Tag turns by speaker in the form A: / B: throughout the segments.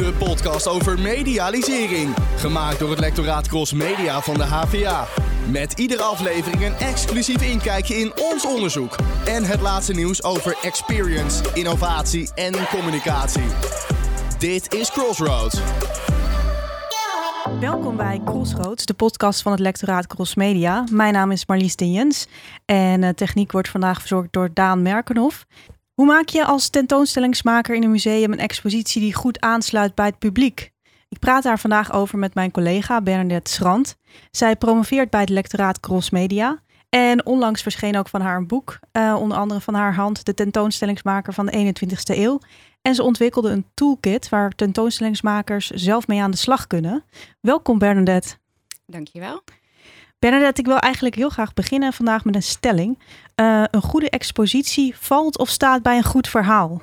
A: De podcast over medialisering. Gemaakt door het lectoraat Cross Media van de HVA. Met iedere aflevering een exclusief inkijkje in ons onderzoek. En het laatste nieuws over experience, innovatie en communicatie. Dit is Crossroads.
B: Welkom bij Crossroads, de podcast van het lectoraat Cross Media. Mijn naam is Marlies de Jens en uh, techniek wordt vandaag verzorgd door Daan Merkenhoff. Hoe maak je als tentoonstellingsmaker in een museum een expositie die goed aansluit bij het publiek? Ik praat daar vandaag over met mijn collega Bernadette Schrand. Zij promoveert bij het lectoraat Cross Media. En onlangs verscheen ook van haar een boek, uh, onder andere van haar hand, de tentoonstellingsmaker van de 21ste eeuw. En ze ontwikkelde een toolkit waar tentoonstellingsmakers zelf mee aan de slag kunnen. Welkom Bernadette.
C: Dankjewel.
B: Bernadette, ik wil eigenlijk heel graag beginnen vandaag met een stelling. Uh, een goede expositie valt of staat bij een goed verhaal?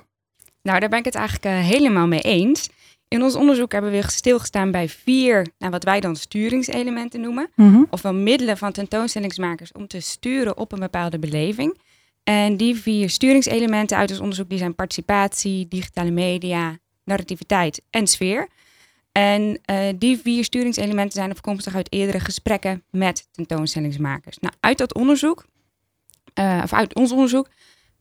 C: Nou, daar ben ik het eigenlijk uh, helemaal mee eens. In ons onderzoek hebben we stilgestaan bij vier, nou, wat wij dan sturingselementen noemen. Mm -hmm. Ofwel middelen van tentoonstellingsmakers om te sturen op een bepaalde beleving. En die vier sturingselementen uit ons onderzoek die zijn participatie, digitale media, narrativiteit en sfeer. En uh, die vier sturingselementen zijn afkomstig uit eerdere gesprekken met tentoonstellingsmakers. Nou, uit dat onderzoek, uh, of uit ons onderzoek,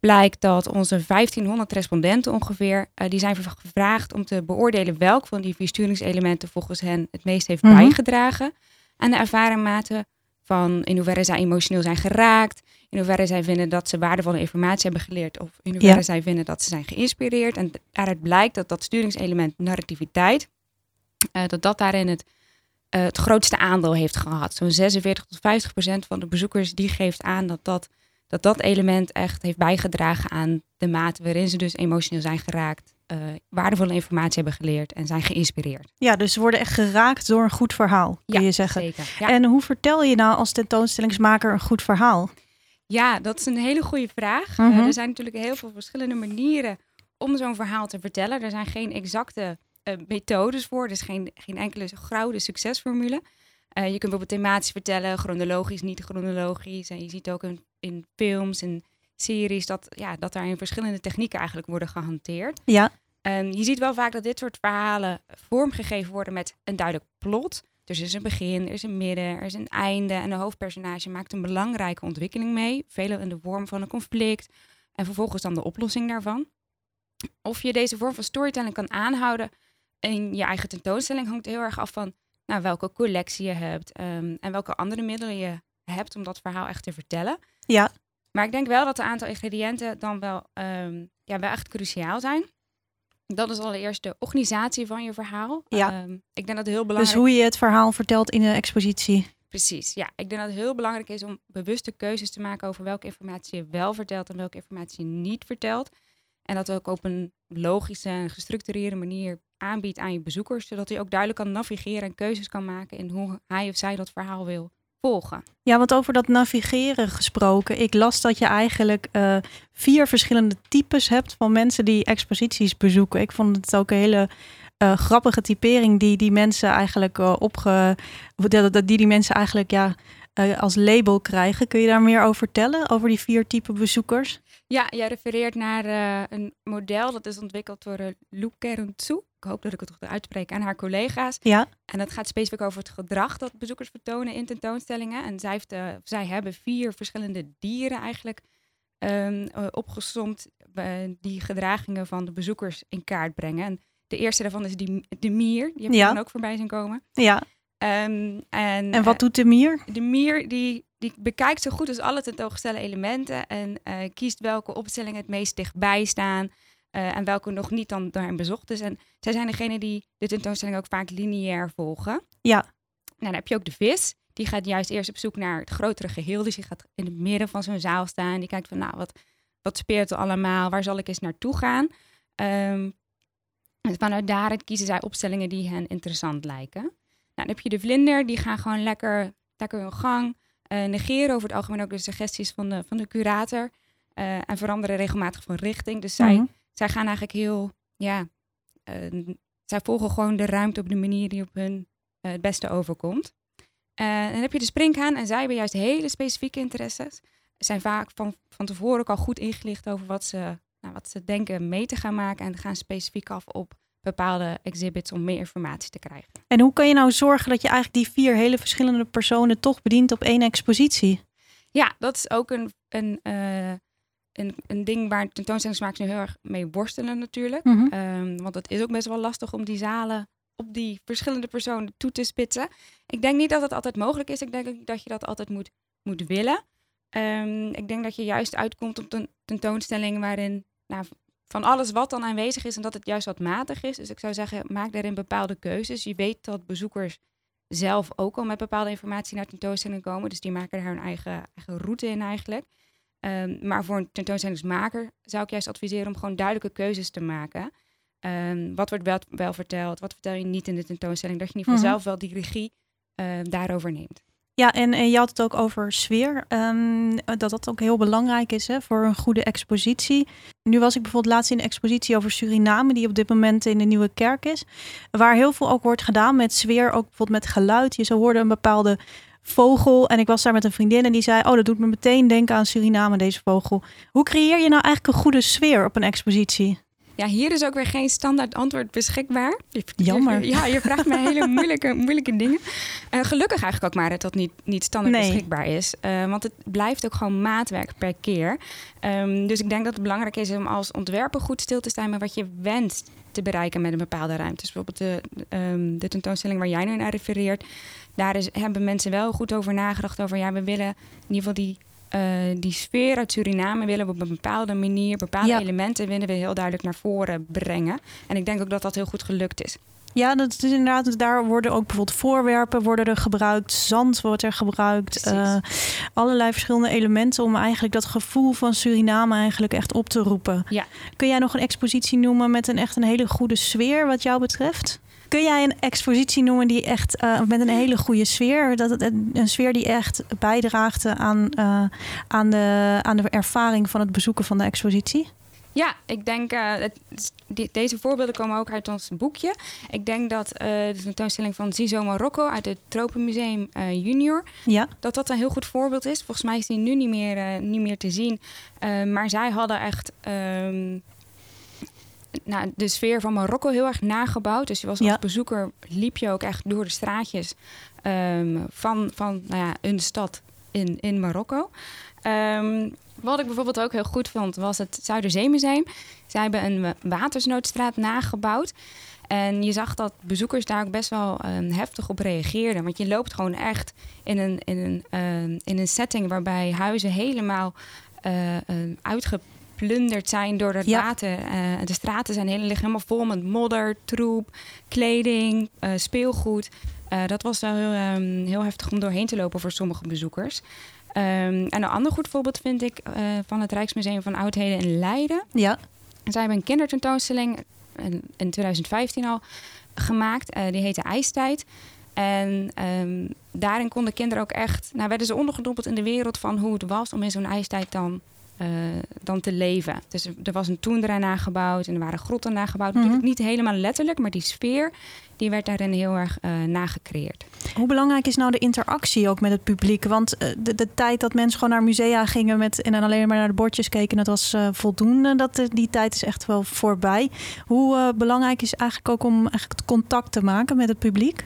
C: blijkt dat onze 1500 respondenten ongeveer, uh, die zijn gevraagd om te beoordelen welk van die vier sturingselementen volgens hen het meest heeft mm -hmm. bijgedragen aan de ervaringmate van in hoeverre zij emotioneel zijn geraakt, in hoeverre zij vinden dat ze waardevolle informatie hebben geleerd of in hoeverre ja. zij vinden dat ze zijn geïnspireerd. En daaruit blijkt dat dat sturingselement narrativiteit, dat dat daarin het, uh, het grootste aandeel heeft gehad. Zo'n 46 tot 50 procent van de bezoekers die geeft aan dat dat, dat dat element echt heeft bijgedragen aan de mate waarin ze dus emotioneel zijn geraakt. Uh, waardevolle informatie hebben geleerd en zijn geïnspireerd.
B: Ja, dus ze worden echt geraakt door een goed verhaal, kun
C: ja,
B: je zeggen.
C: Zeker, ja.
B: En hoe vertel je nou als tentoonstellingsmaker een goed verhaal?
C: Ja, dat is een hele goede vraag.
B: Mhm.
C: Uh, er zijn natuurlijk heel veel verschillende manieren om zo'n verhaal te vertellen. Er zijn geen exacte methodes voor. Is geen, geen enkele gouden succesformule. Uh, je kunt bijvoorbeeld thematisch vertellen, chronologisch, niet chronologisch. En je ziet ook in, in films en series dat, ja, dat daar in verschillende technieken eigenlijk worden gehanteerd.
B: Ja.
C: Um, je ziet wel vaak dat dit soort verhalen vormgegeven worden met een duidelijk plot. Dus er is een begin, er is een midden, er is een einde. En de hoofdpersonage maakt een belangrijke ontwikkeling mee. Veel in de vorm van een conflict. En vervolgens dan de oplossing daarvan. Of je deze vorm van storytelling kan aanhouden in je eigen tentoonstelling hangt heel erg af van nou, welke collectie je hebt. Um, en welke andere middelen je hebt om dat verhaal echt te vertellen.
B: Ja.
C: Maar ik denk wel dat een aantal ingrediënten dan wel, um, ja, wel echt cruciaal zijn. Dat is allereerst de organisatie van je verhaal.
B: Ja.
C: Um, ik denk dat het heel belangrijk
B: Dus hoe je het verhaal vertelt in een expositie.
C: Precies, ja. Ik denk dat het heel belangrijk is om bewuste keuzes te maken over welke informatie je wel vertelt en welke informatie je niet vertelt. En dat ook op een logische en gestructureerde manier aanbiedt aan je bezoekers, zodat hij ook duidelijk kan navigeren en keuzes kan maken in hoe hij of zij dat verhaal wil volgen.
B: Ja, want over dat navigeren gesproken. Ik las dat je eigenlijk uh, vier verschillende types hebt van mensen die exposities bezoeken. Ik vond het ook een hele uh, grappige typering die die mensen eigenlijk uh, opge... Die die mensen eigenlijk ja, als label krijgen. Kun je daar meer over vertellen, over die vier typen bezoekers?
C: Ja, jij refereert naar een model dat is ontwikkeld door uh, Lou Kerentsu ik hoop dat ik het goed uitspreek, aan haar collega's.
B: Ja.
C: En dat gaat specifiek over het gedrag dat bezoekers vertonen in tentoonstellingen. En zij, heeft, uh, zij hebben vier verschillende dieren eigenlijk um, opgesomd die gedragingen van de bezoekers in kaart brengen. En de eerste daarvan is die, de mier, die heb je
B: ja.
C: dan ook voorbij zien komen.
B: Ja.
C: Um, en,
B: en wat doet de mier?
C: De mier die, die bekijkt zo goed als alle tentoongestelde elementen en kiest welke opstellingen het meest dichtbij staan. Uh, en welke nog niet dan daarin bezocht is. En zij zijn degene die de tentoonstelling ook vaak lineair volgen.
B: Ja.
C: Nou, dan heb je ook de vis. Die gaat juist eerst op zoek naar het grotere geheel. Dus die gaat in het midden van zo'n zaal staan. Die kijkt van, nou, wat, wat speelt er allemaal? Waar zal ik eens naartoe gaan? Um, en vanuit daaruit kiezen zij opstellingen die hen interessant lijken. Nou, dan heb je de vlinder. Die gaan gewoon lekker, lekker hun gang. Uh, negeren over het algemeen ook de suggesties van de, van de curator. Uh, en veranderen regelmatig van richting. Dus zij...
B: Mhm.
C: zij gaan eigenlijk heel, ja, uh, zij volgen gewoon de ruimte op de manier die op hun het beste overkomt. En dan heb je de springhaan en zij hebben juist hele specifieke interesses. Zijn vaak van, van tevoren ook al goed ingelicht over wat ze, nou, wat ze denken mee te gaan maken. En gaan specifiek af op bepaalde exhibits om meer informatie te krijgen.
B: En hoe kan je nou zorgen dat je eigenlijk die vier hele verschillende personen toch bedient op één expositie?
C: Ja, dat is ook een, een, uh, een, een ding waar tentoonstellingsmakers nu heel erg mee worstelen natuurlijk. Mm want het is ook best wel lastig om die zalen op die verschillende personen toe te spitsen. Ik denk niet dat het altijd mogelijk is. Ik denk dat je dat altijd moet, moet willen. Um, ik denk dat je juist uitkomt op een tentoonstelling waarin nou, van alles wat dan aanwezig is en dat het juist wat matig is. Dus ik zou zeggen, maak daarin bepaalde keuzes. Je weet dat bezoekers zelf ook al met bepaalde informatie naar tentoonstellingen komen. Dus die maken daar hun eigen, eigen route in eigenlijk. Um, maar voor een tentoonstellingsmaker zou ik juist adviseren om gewoon duidelijke keuzes te maken. Um, wat wordt wel, wel, verteld, wat vertel je niet in de tentoonstelling. Dat je in ieder geval mm zelf wel die regie uh, daarover neemt.
B: Ja, en, en je had het ook over sfeer. Um, dat dat ook heel belangrijk is hè, voor een goede expositie. Nu was ik bijvoorbeeld laatst in een expositie over Suriname, die op dit moment in de Nieuwe Kerk is. Waar heel veel ook wordt gedaan met sfeer, ook bijvoorbeeld met geluid. Je zou hoorde een bepaalde vogel. En ik was daar met een vriendin en die zei: Oh, dat doet me meteen denken aan Suriname, deze vogel. Hoe creëer je nou eigenlijk een goede sfeer op een expositie?
C: Ja, hier is ook weer geen standaard antwoord beschikbaar.
B: Jammer.
C: ja, je vraagt me hele moeilijke, moeilijke dingen. Uh, gelukkig eigenlijk ook maar dat dat niet, niet standaard beschikbaar is. Uh, want het blijft ook gewoon maatwerk per keer. Um, dus ik denk dat het belangrijk is om als ontwerper goed stil te staan met wat je wenst te bereiken met een bepaalde ruimte. Dus bijvoorbeeld de, um, de tentoonstelling waar jij nu naar refereert. Daar is, hebben mensen wel goed over nagedacht over... ja, we willen in ieder geval die uh, die sfeer uit Suriname willen we op een bepaalde manier, bepaalde elementen willen we heel duidelijk naar voren brengen. En ik denk ook dat dat heel goed gelukt is.
B: Ja, dat is inderdaad. Daar worden ook bijvoorbeeld voorwerpen worden er gebruikt, zand wordt er gebruikt, uh, allerlei verschillende elementen om eigenlijk dat gevoel van Suriname eigenlijk echt op te roepen.
C: Ja.
B: Kun jij nog een expositie noemen met een echt een hele goede sfeer wat jou betreft? Kun jij een expositie noemen die echt uh, met een hele goede sfeer, dat het een, sfeer die echt bijdraagt aan, uh, aan, de, aan de ervaring van het bezoeken van de expositie?
C: Ja, ik denk, uh, het, die, deze voorbeelden komen ook uit ons boekje. Ik denk dat uh, de tentoonstelling van Zizo Marokko uit het Tropenmuseum uh, Junior,
B: ja.
C: dat dat een heel goed voorbeeld is. Volgens mij is die nu niet meer, niet meer te zien. maar zij hadden echt um, nou, de sfeer van Marokko heel erg nagebouwd. Dus je was als bezoeker, liep je ook echt door de straatjes um, van, van nou ja, een stad in, in Marokko. Um, wat ik bijvoorbeeld ook heel goed vond, was het Zuiderzeemuseum. Zij hebben een watersnoodstraat nagebouwd. En je zag dat bezoekers daar ook best wel um, heftig op reageerden. Want je loopt gewoon echt in een, in een, uh, in een setting waarbij huizen helemaal uh, geplunderd zijn door het water. Uh, de straten zijn heel, liggen helemaal vol met modder, troep, kleding, uh, speelgoed. Uh, dat was wel heel, um, heel, heftig om doorheen te lopen voor sommige bezoekers. Um, en een ander goed voorbeeld vind ik van het Rijksmuseum van Oudheden in Leiden.
B: Ja.
C: Zij hebben een kindertentoonstelling in 2015 al gemaakt. die heette IJstijd. En um, daarin konden kinderen ook echt, nou werden ze ondergedompeld in de wereld van hoe het was om in zo'n ijstijd dan uh, dan te leven. Dus er was een toendra nagebouwd en er waren grotten nagebouwd. Mm -hmm. Niet helemaal letterlijk, maar die sfeer die werd daarin heel erg uh, nagecreëerd.
B: Hoe belangrijk is nou de interactie ook met het publiek? Want uh, de, de, tijd dat mensen gewoon naar musea gingen met, en dan alleen maar naar de bordjes keken, dat was voldoende. Dat, die tijd is echt wel voorbij. Hoe belangrijk is eigenlijk ook om eigenlijk contact te maken met het publiek?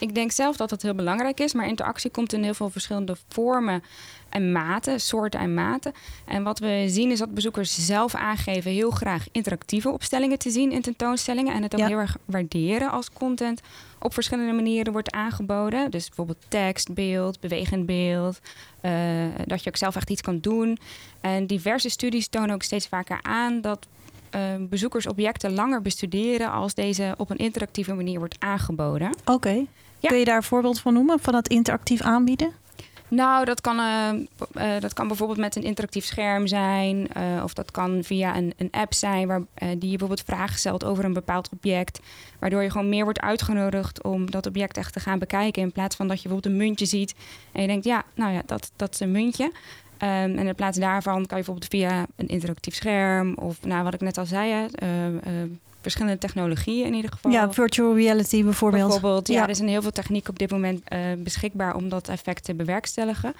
C: Ik denk zelf dat dat heel belangrijk is, maar interactie komt in heel veel verschillende vormen en maten, soorten en maten. En wat we zien is dat bezoekers zelf aangeven heel graag interactieve opstellingen te zien in tentoonstellingen. En het ook heel erg waarderen als content op verschillende manieren wordt aangeboden. Dus bijvoorbeeld tekst, beeld, bewegend beeld. Uh, dat je ook zelf echt iets kan doen. En diverse studies tonen ook steeds vaker aan dat uh, bezoekers objecten langer bestuderen als deze op een interactieve manier wordt aangeboden.
B: Oké. Okay. Ja. Kun je daar een voorbeeld van noemen, van het interactief aanbieden?
C: Nou, dat kan, uh, uh, dat kan bijvoorbeeld met een interactief scherm zijn. Uh, of dat kan via een, een app zijn waar, die je bijvoorbeeld vragen stelt over een bepaald object. Waardoor je gewoon meer wordt uitgenodigd om dat object echt te gaan bekijken. In plaats van dat je bijvoorbeeld een muntje ziet en je denkt, ja, nou ja, dat, dat is een muntje. Um, en in plaats daarvan kan je bijvoorbeeld via een interactief scherm of nou, wat ik net al zei, verschillende technologieën in ieder geval.
B: Ja, virtual reality bijvoorbeeld.
C: Bijvoorbeeld, ja, er zijn heel veel technieken op dit moment uh, beschikbaar om dat effect te bewerkstelligen.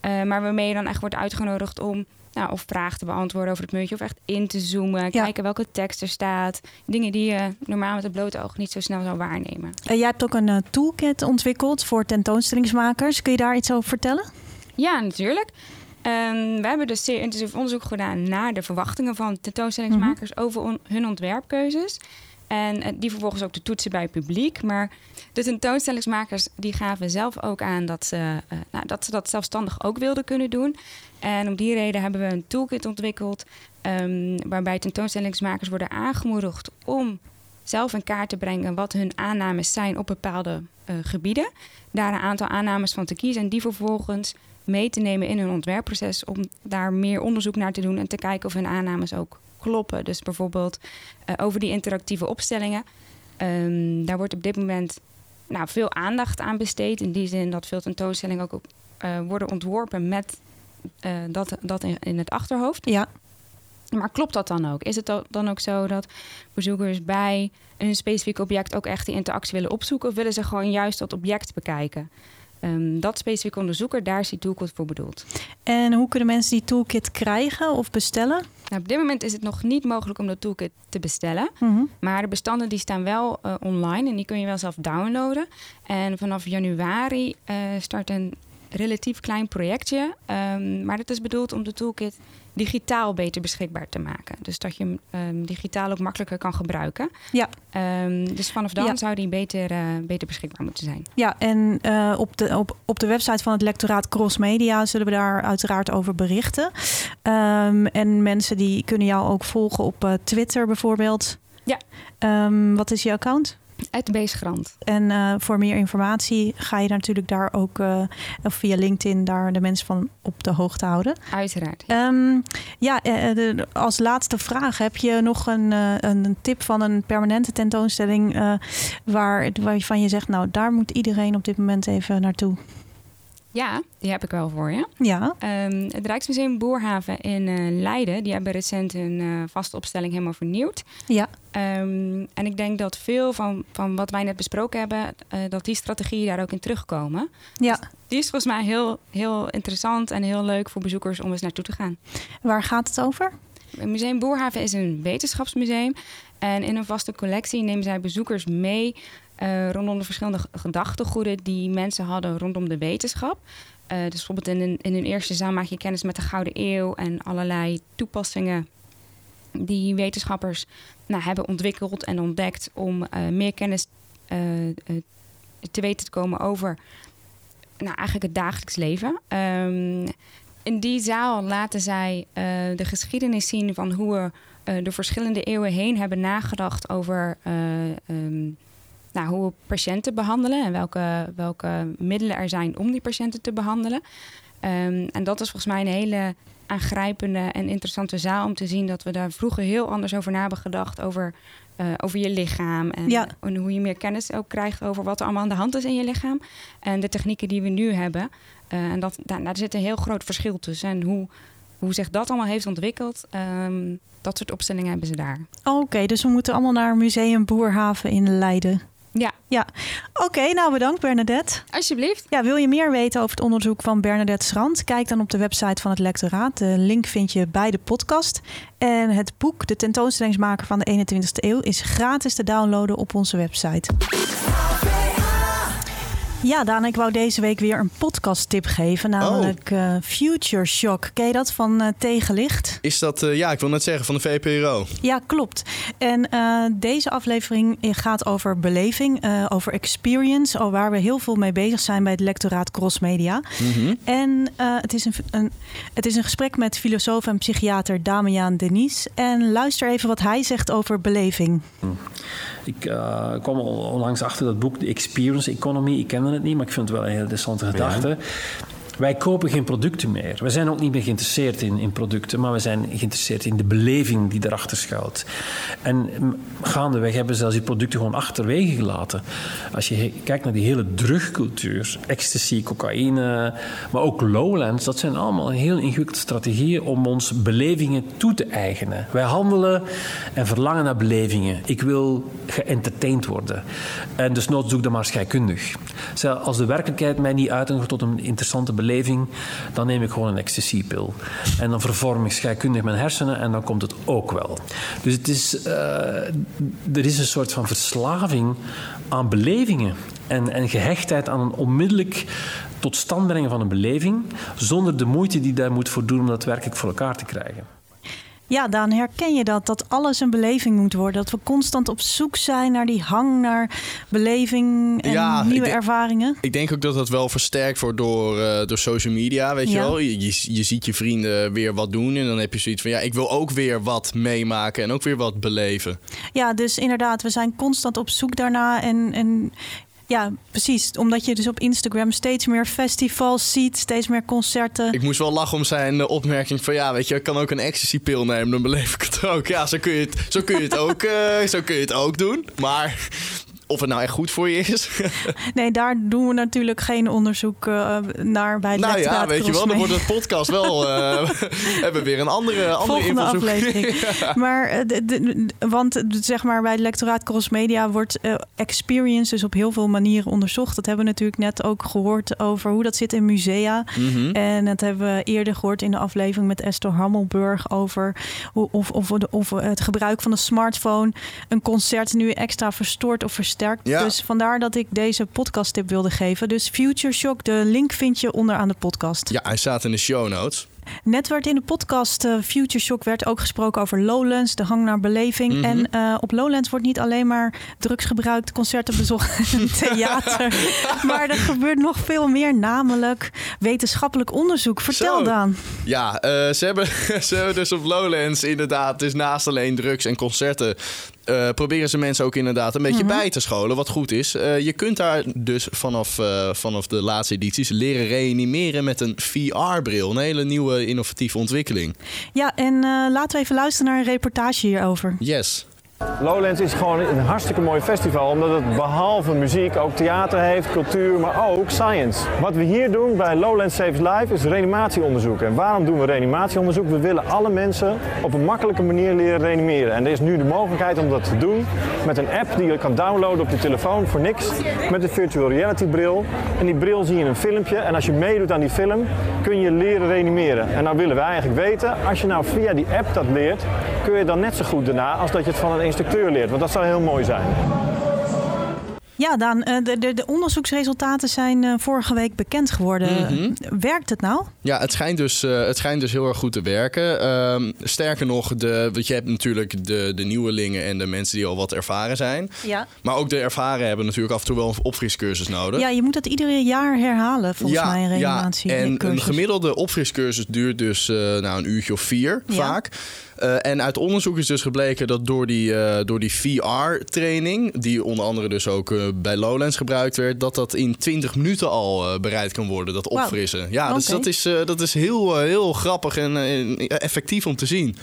C: Uh, maar waarmee je dan echt wordt uitgenodigd om nou, of vragen te beantwoorden over het muntje, of echt in te zoomen, kijken welke tekst er staat. Dingen die je normaal met het blote oog niet zo snel zou waarnemen.
B: En jij hebt ook een toolkit ontwikkeld voor tentoonstellingsmakers. Kun je daar iets over vertellen?
C: Ja, natuurlijk. Um, we hebben dus zeer intensief onderzoek gedaan naar de verwachtingen van tentoonstellingsmakers mhm. over hun ontwerpkeuzes. En eh, die vervolgens ook te toetsen bij het publiek. Maar de tentoonstellingsmakers die gaven zelf ook aan dat ze, uh, nou, dat ze dat zelfstandig ook wilden kunnen doen. En om die reden hebben we een toolkit ontwikkeld. Um, waarbij tentoonstellingsmakers worden aangemoedigd om zelf in kaart te brengen wat hun aannames zijn op bepaalde uh, gebieden. Daar een aantal aannames van te kiezen en die vervolgens mee te nemen in hun ontwerpproces om daar meer onderzoek naar te doen en te kijken of hun aannames ook kloppen. Dus bijvoorbeeld uh, over die interactieve opstellingen. Um, daar wordt op dit moment nou, veel aandacht aan besteed. In die zin dat veel tentoonstellingen ook uh, worden ontworpen met uh, dat, dat in, in, het achterhoofd.
B: Ja.
C: Maar klopt dat dan ook? Is het dan ook zo dat bezoekers bij een specifiek object ook echt die interactie willen opzoeken? Of willen ze gewoon juist dat object bekijken? Um, dat specifiek onderzoeker, daar is die toolkit voor bedoeld.
B: En hoe kunnen mensen die toolkit krijgen of bestellen?
C: Nou, op dit moment is het nog niet mogelijk om de toolkit te bestellen. Mm -hmm. Maar de bestanden die staan wel uh, online en die kun je wel zelf downloaden. En vanaf januari uh, start een relatief klein projectje. Um, maar dat is bedoeld om de toolkit digitaal beter beschikbaar te maken. Dus dat je hem um, digitaal ook makkelijker kan gebruiken.
B: Ja.
C: Um, dus vanaf dan ja. zou die beter, uh, beter beschikbaar moeten zijn.
B: Ja, en uh, op, de, op, op de website van het lectoraat Cross Media zullen we daar uiteraard over berichten. En mensen die kunnen jou ook volgen op uh, Twitter bijvoorbeeld.
C: Ja.
B: wat is je account?
C: Het Beesgrand.
B: En uh, voor meer informatie ga je natuurlijk daar ook uh, of via LinkedIn daar de mensen van op de hoogte houden.
C: Uiteraard.
B: Um, ja, uh, de, als laatste vraag heb je nog een, een tip van een permanente tentoonstelling waar, waarvan je zegt, nou daar moet iedereen op dit moment even naartoe.
C: Ja, die heb ik wel voor je.
B: Ja.
C: Um, het Rijksmuseum Boerhaven in uh, Leiden, die hebben recent hun uh, vaste opstelling helemaal vernieuwd.
B: Ja.
C: Um, en ik denk dat veel van, van wat wij net besproken hebben, uh, dat die strategieën daar ook in terugkomen.
B: Ja.
C: Dus die is volgens mij heel, heel interessant en heel leuk voor bezoekers om eens naartoe te gaan.
B: Waar gaat het over?
C: Het Museum Boerhaven is een wetenschapsmuseum. En in een vaste collectie nemen zij bezoekers mee uh, rondom de verschillende gedachtegoeden die mensen hadden rondom de wetenschap. Uh, dus bijvoorbeeld in een, in een eerste zaal maak je kennis met de Gouden Eeuw en allerlei toepassingen die wetenschappers nou, hebben ontwikkeld en ontdekt om uh, meer kennis te weten te komen over nou, eigenlijk het dagelijks leven. Um, in die zaal laten zij de geschiedenis zien van hoe we de verschillende eeuwen heen hebben nagedacht over um, nou, hoe we patiënten behandelen en welke, welke middelen er zijn om die patiënten te behandelen. Um, en dat is volgens mij een hele aangrijpende en interessante zaal om te zien dat we daar vroeger heel anders over na hebben gedacht. Over, uh, over je lichaam en,
B: ja.
C: en, hoe je meer kennis ook krijgt over wat er allemaal aan de hand is in je lichaam. En de technieken die we nu hebben. Uh, en dat, daar, daar zit een heel groot verschil tussen. En hoe, hoe zich dat allemaal heeft ontwikkeld, um, dat soort opstellingen hebben ze daar.
B: Oké, okay, dus we moeten allemaal naar Museum Boerhaven in Leiden.
C: Ja.
B: ja. Oké, okay, nou bedankt Bernadette.
C: Alsjeblieft.
B: Ja, wil je meer weten over het onderzoek van Bernadette Schrand? Kijk dan op de website van het lectoraat. De link vind je bij de podcast. En het boek De tentoonstellingsmaker van de 21ste eeuw is gratis te downloaden op onze website. Ja, Daan, ik wou deze week weer een podcast-tip geven, namelijk oh. uh, Future Shock. Ken je dat van uh, Tegenlicht?
A: Is dat, uh, ja, ik wil net zeggen, van de VPRO?
B: Ja, klopt. En deze aflevering gaat over beleving, over experience, al waar we heel veel mee bezig zijn bij het lectoraat Cross Media.
A: Mm -hmm.
B: En het, is een, een, het is een gesprek met filosoof en psychiater Damian Denis. En luister even wat hij zegt over beleving.
D: Hm. Ik kwam onlangs achter dat boek, The Experience Economy. Ik kende het niet, maar ik vind het wel een heel interessante gedachte. Ja. Wij kopen geen producten meer. We zijn ook niet meer geïnteresseerd in, in producten, maar we zijn geïnteresseerd in de beleving die erachter schuilt. En gaandeweg hebben we zelfs die producten gewoon achterwege gelaten. Als je kijkt naar die hele drugcultuur, ecstasy, cocaïne, maar ook lowlands, dat zijn allemaal heel ingewikkelde strategieën om ons belevingen toe te eigenen. Wij handelen en verlangen naar belevingen. Ik wil geëntertained worden. En dus nood zoek dan maar scheikundig. Als de werkelijkheid mij niet uitnodigt tot een interessante beleving, beleving, dan neem ik gewoon een ecstasypil. En dan vervorm ik scheikundig mijn hersenen en dan komt het ook wel. Dus het is, uh, er is een soort van verslaving aan belevingen en, en gehechtheid aan een onmiddellijk tot stand brengen van een beleving, zonder de moeite die daar moet voor doen om dat werkelijk voor elkaar te krijgen.
B: Ja, dan herken je dat, dat alles een beleving moet worden. Dat we constant op zoek zijn naar die hang naar beleving en nieuwe ervaringen.
A: Ik denk ook dat dat wel versterkt wordt door, uh, door social media, weet je wel. Je, je, ziet je vrienden weer wat doen en dan heb je zoiets van... ja, ik wil ook weer wat meemaken en ook weer wat beleven.
B: Ja, dus inderdaad, we zijn constant op zoek daarna en... en ja, precies. Omdat je dus op Instagram steeds meer festivals ziet, steeds meer concerten.
A: Ik moest wel lachen om zijn eh, opmerking van ja, weet je, ik kan ook een ecstasy-pil nemen, dan beleef ik het ook. Ja, zo kun je het, zo kun je het, ook, uh, zo kun je het ook doen. Maar of het nou echt goed voor je is.
B: nee, daar doen we natuurlijk geen onderzoek uh, naar bij het
A: Nou ja, weet je wel, dan wordt het podcast wel... Uh, hebben we weer een andere, andere
B: Volgende aflevering. Maar, de, de, want zeg maar bij het lectoraat Cross Media wordt experience dus op heel veel manieren onderzocht. Dat hebben we natuurlijk net ook gehoord over hoe dat zit in musea. Mm -hmm. En dat hebben we eerder gehoord in de aflevering met Esther Hammelburg over hoe, of, of, of het gebruik van de smartphone een concert nu extra verstoort of versterkt dus vandaar dat ik deze podcast tip wilde geven. Dus Future Shock, de link vind je onderaan de podcast.
A: Ja, hij staat in de show notes.
B: Net werd in de podcast uh, Future Shock werd ook gesproken over Lowlands, de hang naar beleving. Mhm. En uh, op Lowlands wordt niet alleen maar drugs gebruikt, concerten bezocht en theater. maar er gebeurt nog veel meer, namelijk wetenschappelijk onderzoek. Vertel Zo. dan.
A: Ja, uh, ze, hebben, ze hebben dus op Lowlands inderdaad, dus naast alleen drugs en concerten, uh, proberen ze mensen ook inderdaad een beetje mm -hmm. bij te scholen, wat goed is. Uh, je kunt daar dus vanaf, uh, vanaf de laatste edities leren reanimeren met een VR-bril. Een hele nieuwe innovatieve ontwikkeling.
B: Ja, en laten we even luisteren naar een reportage hierover.
A: Yes.
E: Lowlands is gewoon een hartstikke mooi festival, omdat het behalve muziek ook theater heeft, cultuur, maar ook science. Wat we hier doen bij Lowlands Saves Life is reanimatieonderzoek. En waarom doen we reanimatieonderzoek? We willen alle mensen op een makkelijke manier leren reanimeren. En er is nu de mogelijkheid om dat te doen met een app die je kan downloaden op je telefoon voor niks, met een virtual reality bril. En die bril zie je een filmpje en als je meedoet aan die film, kun je leren reanimeren. En nou willen we eigenlijk weten, als je nou via die app dat leert, kun je dan net zo goed daarna als dat je het van een instructeur leert. Want dat zou heel mooi zijn.
B: Ja, Daan, eh, de, de, de, onderzoeksresultaten zijn eh, vorige week bekend geworden. Mm -hmm. Werkt het nou?
A: Ja, het schijnt dus, uh, het schijnt dus heel erg goed te werken. Uh, sterker nog, de, want je hebt natuurlijk de, de nieuwelingen en de mensen die al wat ervaren zijn.
B: Ja.
A: Maar ook de ervaren hebben natuurlijk af en toe wel een opfriscursus nodig.
B: Ja, je moet dat iedere jaar herhalen volgens
A: ja,
B: mij, een reanimatie.
A: Ja, en een gemiddelde opfriscursus duurt dus nou, een uurtje of vier ja. vaak. Uh, en uit onderzoek is dus gebleken dat door die, uh, door die VR-training, die onder andere dus ook uh, bij Lowlands gebruikt werd, dat dat in 20 minuten al bereid kan worden, dat opfrissen. Wow. Ja, dus dat is, dat is heel, heel grappig en effectief om te zien.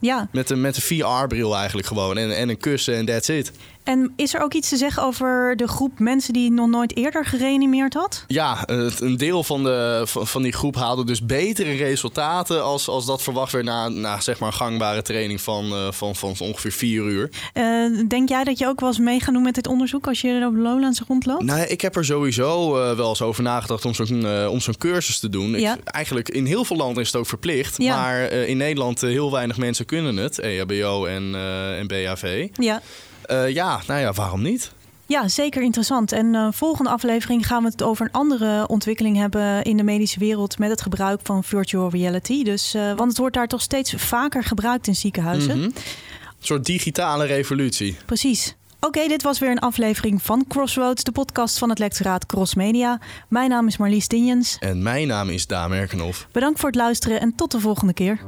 B: Ja.
A: Met een, met een VR-bril eigenlijk gewoon en, en een kussen en that's it.
B: En is er ook iets te zeggen over de groep mensen die nog nooit eerder gereanimeerd had?
A: Ja, een deel van, de, van die groep haalde dus betere resultaten als, als dat verwacht werd na, na zeg maar een gangbare training van, uh, van, van ongeveer vier uur.
B: Uh, denk jij dat je ook wel eens mee gaat doen met dit onderzoek als je op Lowlands rondloopt?
A: Nou, ik heb er sowieso uh, wel eens over nagedacht om zo'n om zo'n cursus te doen.
B: Ja.
A: Ik, eigenlijk in heel veel landen is het ook verplicht,
B: ja.
A: maar in Nederland heel weinig mensen kunnen het, EHBO en, en BHV.
B: Ja.
A: Uh, ja, nou ja, waarom niet?
B: Ja, zeker interessant. En uh, volgende aflevering gaan we het over een andere ontwikkeling hebben in de medische wereld met het gebruik van virtual reality. Dus, uh, want het wordt daar toch steeds vaker gebruikt in ziekenhuizen.
A: Mm -hmm. Een soort digitale revolutie.
B: Precies. Oké, okay, dit was weer een aflevering van Crossroads, de podcast van het lectoraat Cross Media. Mijn naam is Marlies Dinjens.
A: En mijn naam is Daan Merkenhoff.
B: Bedankt voor het luisteren en tot de volgende keer.